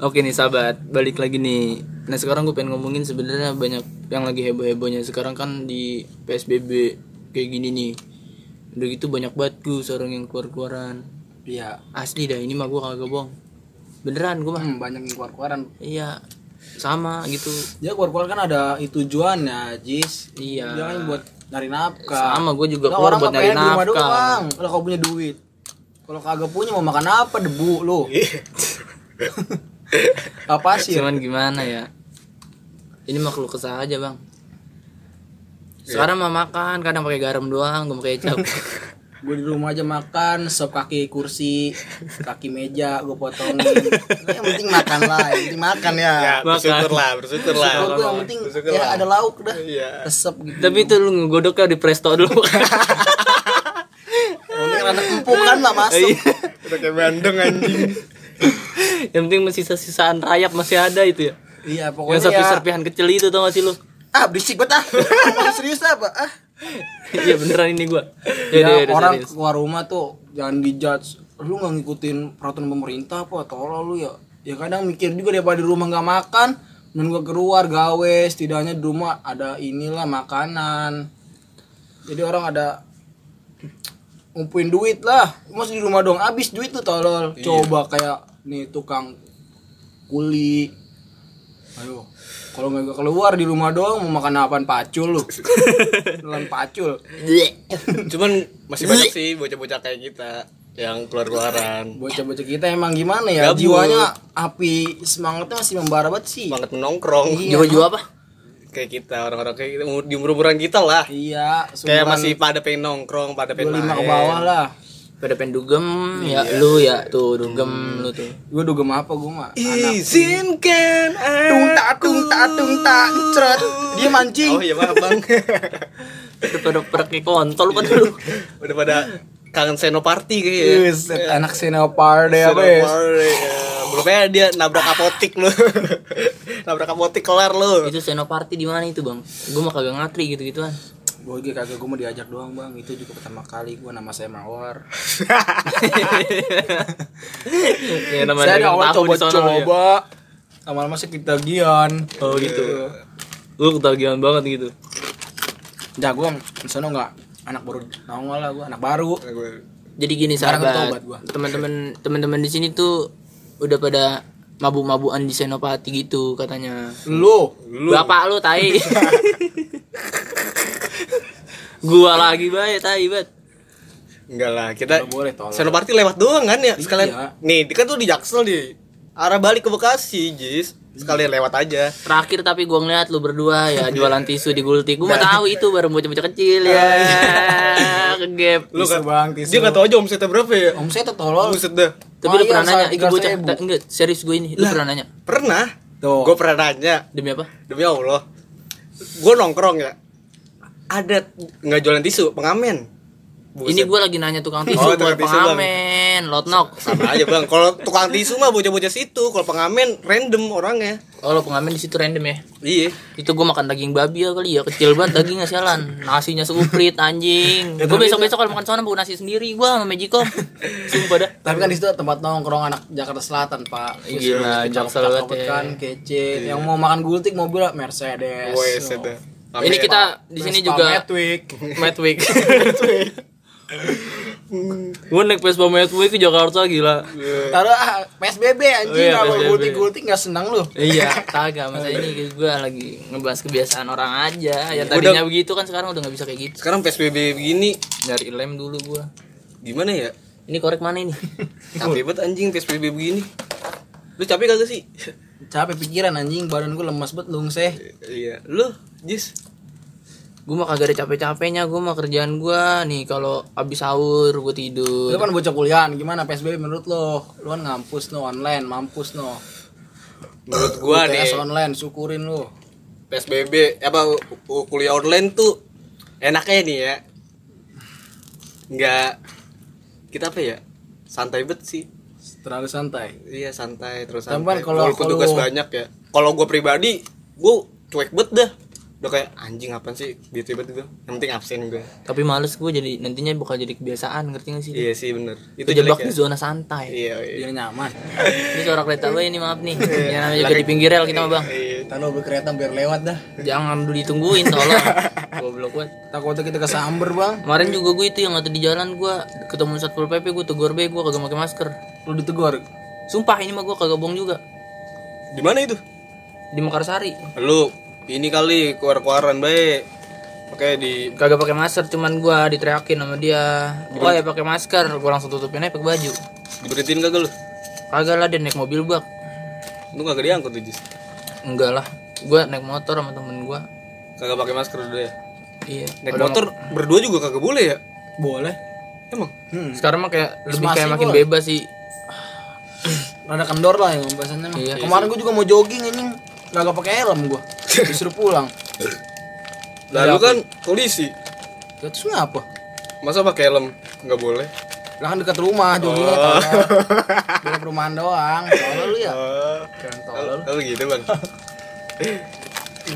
Oke nih sahabat, balik lagi nih. Nah sekarang gue pengen ngomongin sebenarnya banyak yang lagi heboh hebohnya. Sekarang kan di PSBB kayak gini nih. Udah gitu banyak banget gue seorang yang keluar keluaran. Iya. Asli dah ini mah gue kagak bohong. Beneran gue mah. Hmm, banyak yang keluar-keluaran. Iya sama gitu. Ya keluar-keluar kan ada itu tujuannya, Jis. Iya. Kan buat nyari nafkah. Sama gue juga keluar buat nyari nafkah. doang. Kalau kau punya duit. Kalau kagak punya mau makan apa debu lu? apa sih? Cuman gimana ya? Ini mah keluh kesah aja bang. Sekarang mah makan kadang pakai garam doang, gue pakai kecap. Gue di rumah aja makan, sop kaki kursi, kaki meja gue potongin. Yang penting makan lah, yang penting makan ya. Ya, Makan. bersyukur lah, bersyukur lah. Gue yang penting Bersyukur ya lah. ada lauk dah. Iya. Resep gitu. Tapi itu lu ngegodoknya di presto dulu. Yang penting rada empuk kan lah masuk. Iya. Udah kayak Bandung anjing. Yang penting masih sisa-sisaan rayap masih ada itu ya. Iya Yang pokoknya ya. kecil itu tau gak sih lu? Ah berisik banget ah. Serius apa? Ah. Iya beneran ini gua. Ya, Ya, udah, orang serius. keluar rumah tuh jangan dijudge. Lu nggak ngikutin peraturan pemerintah apa? Tolol lu ya. Ya kadang mikir juga daripada di rumah nggak makan, dan gua keluar gawe setidaknya di rumah ada inilah makanan. Jadi orang ada ngumpulin duit lah. Masih di rumah dong habis duit tuh tolol. Coba kayak nih tukang kuli. Ayo. Kalau nggak keluar di rumah doang mau makan apaan pacul lu. Telan pacul. Cuman masih banyak sih bocah-bocah kayak kita yang keluar-keluaran. bocah-bocah kita emang gimana ya Gabut. jiwanya api semangatnya masih membara banget sih Semangat menongkrong. Jiwa-jiwa apa? Kayak kita, orang-orang kayak kita, umur- di umur-umuran kita lah. iya Kayak masih pada pengen nongkrong, pada pengen 25 ke main. bawah lah Pada pengen dugem ya lu ya tuh dugem lu tuh. gue dugem apa gue mah anak Izinkan tung tak tung tak tung tak ceret dia mancing Oh iya maaf bang. Udah pada pergi kontol kan lu. Udah pada kangen senoparty kayaknya. Buset, anak senopar deh apa ya Senoparty, ya. Belum aja dia nabrak apotik lu. nabrak apotik kelar lu. Itu senoparty di mana itu, Bang? Gua mah kagak ngatri gitu-gituan. Gue juga kagak gue mau diajak doang bang. Itu juga pertama kali gue nama saya mawar. Ya namanya saya awal sono lu ya. coba-coba lama-lama sih ketagihan. Oh gitu. Lu ketagihan banget gitu. Dah gue di sana nggak anak baru nongol lah gue anak baru. Jadi gini Sekarang sahabat, teman-teman teman-teman di sini tuh udah pada mabuk-mabukan di Senopati gitu katanya. lu Bapak lu tai. gua lagi bae tai bet. Enggak lah, kita Senoparty lewat doang kan ya sekalian. Iya. Nih, kan tuh di Jaksel di arah balik ke Bekasi, Jis. Sekalian lewat aja. Terakhir tapi gua ngeliat lu berdua ya jualan tisu di Gultik. Gua mau tahu itu baru bocah-bocah kecil ya. Kegep. Lu kan bang tisu. dia enggak tahu aja omsetnya berapa ya. om saya tuh tolol Buset dah. Tapi lu Oh, iya, pernah nanya itu 300.000. bocah ta- enggak serius gue ini. Lu pernah nanya Pernah. Tuh. Gue pernah nanya demi apa? demi Allah. Gue nongkrong ya. Ada nggak jualan tisu, pengamen. Buset. Ini gua lagi nanya tukang tisu Oh, buat Bang. pengamen, lotnok. sama aja bang. Kalau tukang tisu mah bocah-bocah situ. Kalau pengamen random orangnya. Oh, lo pengamen di situ random ya. Iya. Itu gua makan daging babi ya kali ya, kecil banget dagingnya sialan. Nasinya seuprit anjing. Gua besok-besok kalau makan sana bawa nasi sendiri gua sama Magicom. Sumpah dah. tapi kan di situ tempat nongkrong anak Jakarta Selatan pak Gila, Jaksel Cakep banget ya. kan kece yang mau makan gultik mobil Mercedes Wes Oh. Ini kita di sini juga Matic. Madwick. Gua naik Vespa Madwick ke Jakarta gila. taruh ah, PSBB anjing Oh iya, kalau PSBB. gultik gultik nggak senang lu Iya, kagak masa ini gua lagi ngebahas kebiasaan orang aja. Yang tadinya begitu kan sekarang udah nggak bisa kayak gitu. Sekarang PSBB begini Nyari lem dulu gua. gimana ya? Ini korek mana ini? Capek banget anjing PSBB begini. Lu capek kagak sih? capek pikiran anjing badan gue lemas banget lungseh Iya. Lu, Jis. Gue mah kagak ada capek-capeknya gue mah kerjaan gue nih kalau abis sahur gue tidur lu kan bocah kuliah gimana PSBB menurut lo lu kan ngampus no online mampus no Menurut gua UTS nih online syukurin lu PSBB apa kuliah online tuh enaknya nih ya. Enggak kita apa ya? Santai bet sih. terlalu santai Iya santai terus Tapi santai. kan kalau- Walaupun tugas banyak ya. Kalau gua pribadi, gua cuek bet dah. Udah kayak anjing apa sih? Gitu tiba tuh yang penting absen gue tapi males gue jadi nantinya bakal jadi kebiasaan ngerti gak sih? Iya sih bener. Itu terjebak jelek di ya zona santai. Iya iya. Biar nyaman. Ini suara kereta gue ini maaf nih. Yang namanya juga di pinggir rel kita mah bang. Iya. tahu beli kereta biar lewat dah. Jangan dulu ditungguin tolong. Goblok banget takutnya kita kesamber bang. Kemarin juga gue itu yang ada di jalan gue ketemu satpol pp gue tegur be gue kagak pakai masker. Lu ditegur? Sumpah ini mah gue kagak bohong juga. Di mana itu? Di Mekarsari. Lu ini kali keluar-keluaran baik Oke di kagak pakai masker cuman gue diteriakin sama dia. Oh ya pakai masker. Gue langsung tutupin aja pakai baju. diberhentiin kagak lu? Kagak lah dia naik mobil bak lu kagak diangkut tuh Jis enggak lah. Gue naik motor sama temen gue kagak pakai masker udah ya iya. Naik Udah motor berdua juga kagak boleh ya? Boleh. Emang? Hmm. sekarang mah kayak lebih Masih kayak makin boleh. bebas sih. Rada kendor lah yang mah. Iya. kemarin gue juga mau jogging anjing. Kagak pakai helm gue disuruh pulang. Lalu kan polisi. Ya terus ngapa? Masa pakai helm? Nggak boleh. Lah kan dekat rumah joggingnya Oh. Beda perumahan doang soalnya lu ya? Oh. Tolol. kalau gitu bang.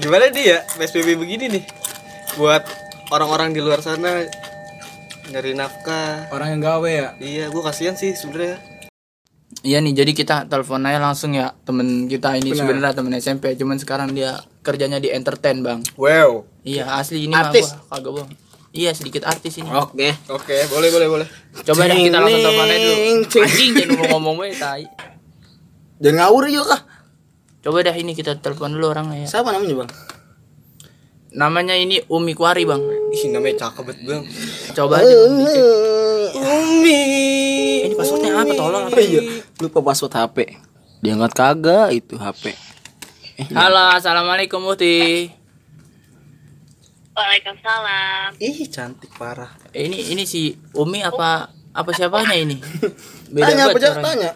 Gimana dia ya psbb begini nih? Buat orang-orang di luar sana nyari nafkah. Orang yang gawe ya? Iya gue kasihan sih sebenarnya. Iya nih, jadi kita telepon aja langsung ya temen kita ini Benar. sebenarnya temen SMP, cuman sekarang dia kerjanya di entertain bang. wow Iya asli ini mah Artis. gua kagak bohong. Iya sedikit artis ini. oke oke boleh boleh boleh Coba deh kita langsung telepon aja dulu. cing. Anjing jangan ngomong-ngomong we tai. jangan ngawur yuk kah Coba dah ini kita telepon dulu orangnya ya. siapa namanya bang Namanya ini Umi Kwari bang. ih namanya cakep banget bang Coba aja. Bang, umi Ini passwordnya apa? Tolong apa? iya lupa password HP diangkat kagak itu HP Halo, assalamualaikum Muhti. Waalaikumsalam. ih cantik parah Eh, Ini ini si Umi apa apa siapanya ini? Beda tanya apa suaranya. tanya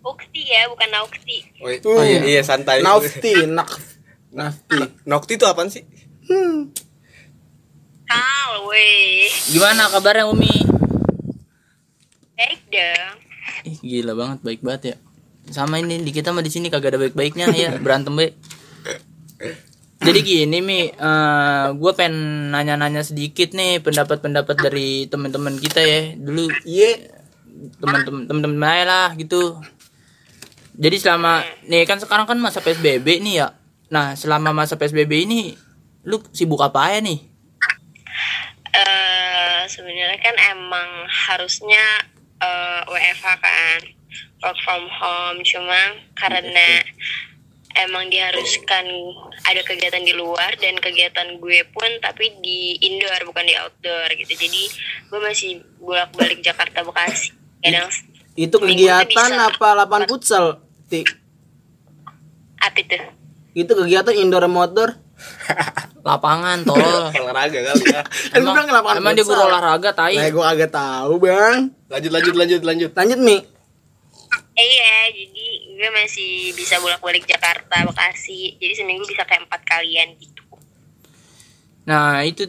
Ukti ya, bukan Naukti. oh, i- oh iya, iya santai Nafti nak Nafti Nokti itu apaan sih Kal, weh. Gimana kabarnya Umi? Baik dong. Ih, gila banget, baik banget ya. Sama ini di kita mah di sini kagak ada baik-baiknya ya, berantem be. Jadi gini mi, eh gue pengen nanya-nanya sedikit nih pendapat-pendapat dari teman-teman kita ya. Dulu iya teman-teman teman-teman aja lah gitu. Jadi selama nih kan sekarang kan masa PSBB nih ya. Nah, selama masa PSBB ini lu sibuk apa aja nih? Eh, sebenarnya kan emang harusnya eh, WFH kan, work from home. Cuma karena emang diharuskan ada kegiatan di luar dan kegiatan gue pun tapi di indoor bukan di outdoor gitu. Jadi gue masih bolak-balik Jakarta Bekasi. Kadang itu kegiatan bisa. apa lapangan futsal Ti apa itu? itu kegiatan indoor sama outdoor Lapangan tolol. olahraga kali ya Kan lapangan emang dia guru olahraga tai. nah gue agak tahu bang lanjut lanjut lanjut lanjut lanjut mi Iya, jadi gue masih bisa bolak-balik Jakarta, Bekasi. Jadi seminggu bisa kayak empat kalian gitu. Nah itu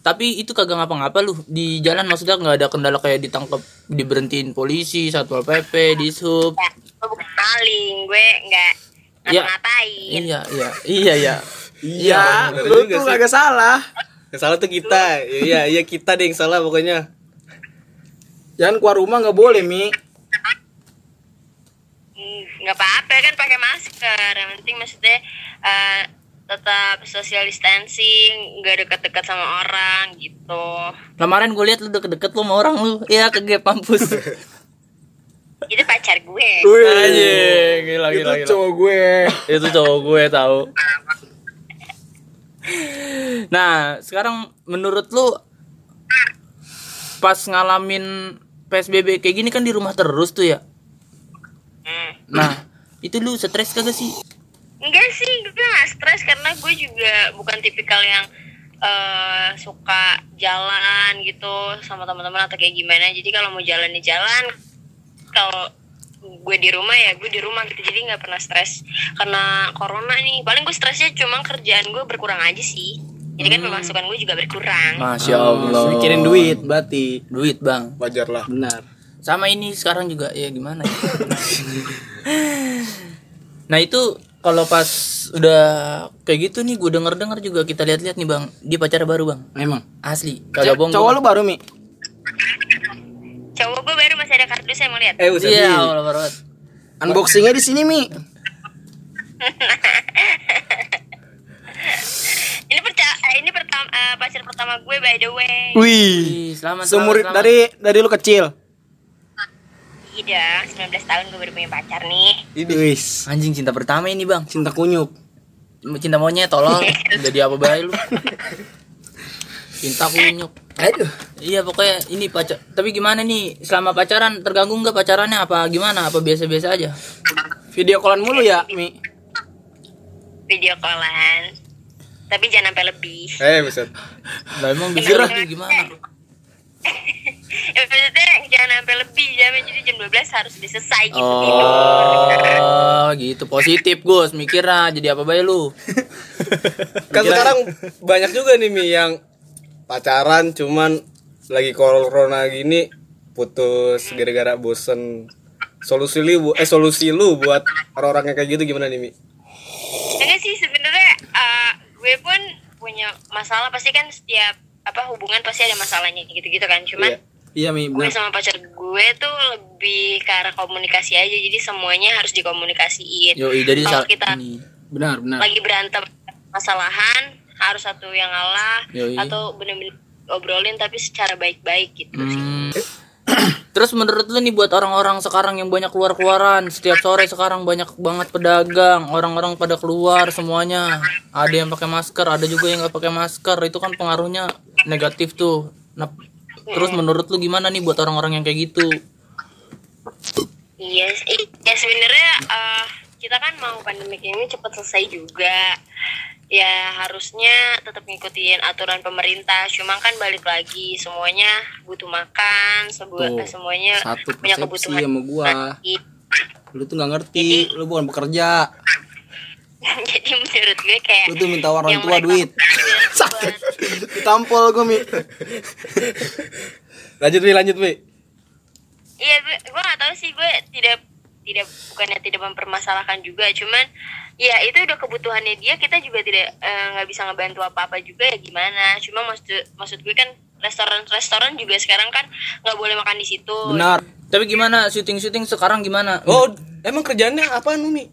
tapi itu kagak ngapa-ngapa lu. Di jalan maksudnya nggak ada kendala kayak ditangkap diberhentiin polisi satpol pp di sub. Ya, gue bukan maling, gue nggak Iya. ngapa-ngapain. iya iya. Iya iya. Iya bener lu tuh kagak salah. Yang salah tuh kita. Iya iya kita deh yang salah pokoknya. Jangan keluar rumah nggak boleh mi Nggak apa-apa kan pakai masker. Yang penting maksudnya eh, tetap social distancing, nggak dekat-dekat sama orang gitu. kemarin gue lihat lu deket-deket lu sama orang lu ya ke gap kampus Itu pacar gue. Anjing, gila itu gila gila cowok gue itu cowok gue tahu nah sekarang menurut lu pas ngalamin psbb kayak gini kan di rumah terus tuh ya Hmm. Nah itu lu stres kagak sih Enggak sih, gue gak stres karena gue juga bukan tipikal yang eh suka jalan gitu sama teman-teman atau kayak gimana. Jadi kalau mau jalan di jalan, kalau gue di rumah ya gue di rumah gitu. Jadi nggak pernah stres karena corona nih. Paling gue stresnya cuma kerjaan gue berkurang aja sih. Jadi kan pemasukan gue juga berkurang. masya allah mikirin duit berarti duit bang wajar lah benar sama ini sekarang juga ya gimana ya? nah itu kalau pas udah kayak gitu nih gue denger dengar juga kita lihat-lihat nih bang dia pacar baru bang Emang. asli kagak bohong Cowok lu baru mi. Cowok gue baru masih ada kardusnya mau lihat. Eh usah iya. Allah baru Unboxingnya di sini mi. Ini perca eh, ini pertama eh, pacar pertama gue by the way. Wih. Ih, selamat Seumur selamat, selamat. dari dari lu kecil. Iya, 19 tahun gue baru punya pacar nih. Wis. anjing cinta pertama ini bang Cinta kunyuk. cinta monyet tolong jadi apa baik lu cinta kunyuk Aduh. iya pokoknya ini pacar tapi gimana nih selama pacaran terganggu nggak pacarannya apa gimana apa biasa-biasa aja Video callan mulu ya, Mi. Video callan. Tapi jangan sampai lebih. Eh buset. lah emang bisa lagi gimana ya maksudnya jangan sampai lebih jamnya jadi jam 12 harus udah selesai gitu oh gitu positif Gus mikirnya jadi apa baik lu Kan sekarang banyak juga nih Mi yang pacaran cuman lagi corona gini putus gara-gara bosen. Solusi lu eh solusi lu buat orang-orang yang kayak gitu gimana nih Mi? Enggak sih sebenarnya eh, gue pun punya masalah pasti kan setiap apa hubungan pasti ada masalahnya gitu-gitu kan cuman Iya. Iya, Mi, gue sama pacar gue tuh lebih ke arah komunikasi aja jadi semuanya harus dikomunikasiin yo jadi kalau kita ini. Benar, benar. lagi berantem masalahan harus satu yang ngalah Yoi. atau bener-bener obrolin tapi secara baik-baik gitu sih Hmm. Terus menurut lu nih buat orang-orang sekarang yang banyak keluar-keluaran Setiap sore sekarang banyak banget pedagang Orang-orang pada keluar semuanya Ada yang pakai masker, ada juga yang nggak pakai masker Itu kan pengaruhnya negatif tuh Nah, Terus menurut lu gimana nih buat orang-orang yang kayak gitu Iya, yes, ya sebenarnya eh, kita kan mau pandemi ini cepat selesai juga. Ya harusnya tetap ngikutin aturan pemerintah. Cuma kan balik lagi semuanya butuh makan, sebuah Tuh, semuanya Satu punya kebutuhan. sama gua. Lu tuh nggak ngerti, lu bukan bekerja. Jadi menurut gue kayak Lu tuh minta orang tua duit. buat- Ditampol gua, Mi. Lanjut Mi, lanjut Mi. Iya, gue gue gak tahu sih gue tidak tidak bukannya tidak mempermasalahkan juga, cuman ya itu udah kebutuhannya dia, kita juga tidak eh, nggak bisa ngebantu apa-apa juga ya gimana. Cuma maksud maksud gue kan restoran-restoran juga sekarang kan nggak boleh makan di situ. Benar. Tapi gimana syuting-syuting sekarang gimana? Oh, emang kerjaannya apa Mi?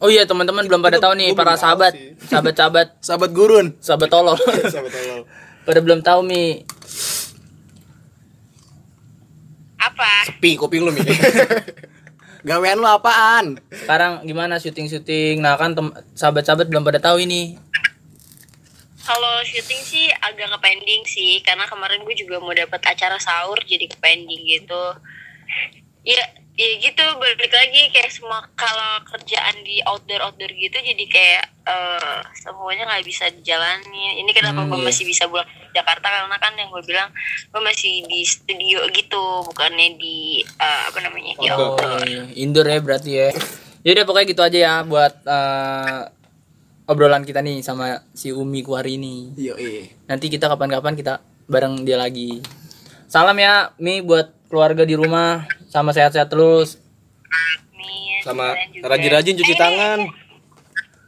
Oh iya teman-teman belum pada tahu nih para sahabat, sahabat-sahabat, Sahabat gurun. sahabat tolol. Sahabat tolol. Pada belum tahu mi. Apa? Pi, kuping lu Mi. Gawean lu apaan? Sekarang gimana syuting-syuting? Nah kan tem- sahabat-sahabat belum pada tahu ini. Kalau syuting sih agak ke pending sih, karena kemarin gue juga mau dapat acara sahur jadi ke pending gitu. Ya, ya gitu balik lagi kayak semua kalau kerjaan di outdoor outdoor gitu jadi kayak eh semuanya nggak bisa dijalani. Ini kenapa Hmm, gue iya. masih bisa pulang ke Jakarta karena kan yang gue bilang gue masih di studio gitu, bukannya di eh, apa namanya di Oh, outdoor. indoor ya berarti ya. Jadi pokoknya gitu aja ya buat eh, obrolan kita nih sama si Umi Kuari ini. Iya, iya. Nanti kita kapan-kapan kita bareng dia lagi. Salam ya Mi buat keluarga di rumah sama sehat-sehat terus. Amin. Sama rajin-rajin cuci Eh, tangan.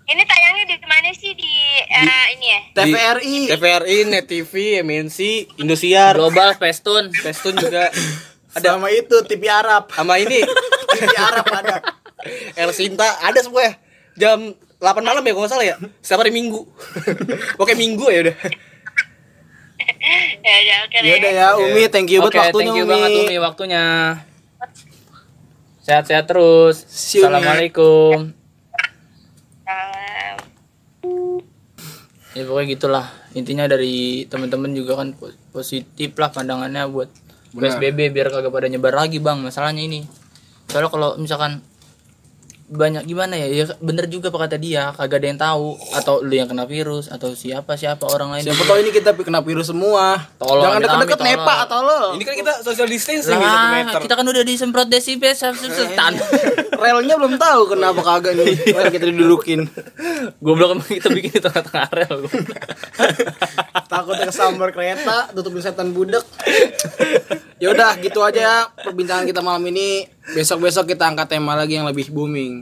Ini tayangnya di mana sih di eh, ini ya? TVRI. TVRI, Net TV, MNC, Indosiar, Global Pestun. Pestun juga. Ada sama itu TV Arab. Sama ini TV Arab ada. El Sinta ada semua ya. Jam 8 malam ya kalau nggak salah ya. Setiap hari Minggu. Oke Minggu ya udah. ya udah oke Ya udah ya, Umi, thank you Oke, buat waktunya thank you Umi. banget Umi waktunya. Sehat-sehat terus. See you, Umi. Assalamualaikum. Salam. ya pokoknya gitulah intinya dari teman-teman juga kan po- positif lah pandangannya buat Benar. PSBB biar kagak pada nyebar lagi bang masalahnya ini soalnya kalau misalkan banyak gimana ya ya bener juga apa kata dia kagak ada yang tahu atau lu yang kena virus atau siapa siapa orang lain Siapa tahu ini kita kena virus semua. Tolong, Jangan deket-deket nepa atau lo. Ini kan kita social distancing lah meter. kita kan udah disemprot desinfektan Relnya belum tahu kenapa kagak nih. Kita didudukin. goblok emang kita bikin di tengah-tengah rel. Takutnya kesambar kereta, tutupin setan budak. ya udah gitu aja ya perbincangan kita malam ini. Besok-besok kita angkat tema lagi yang lebih booming.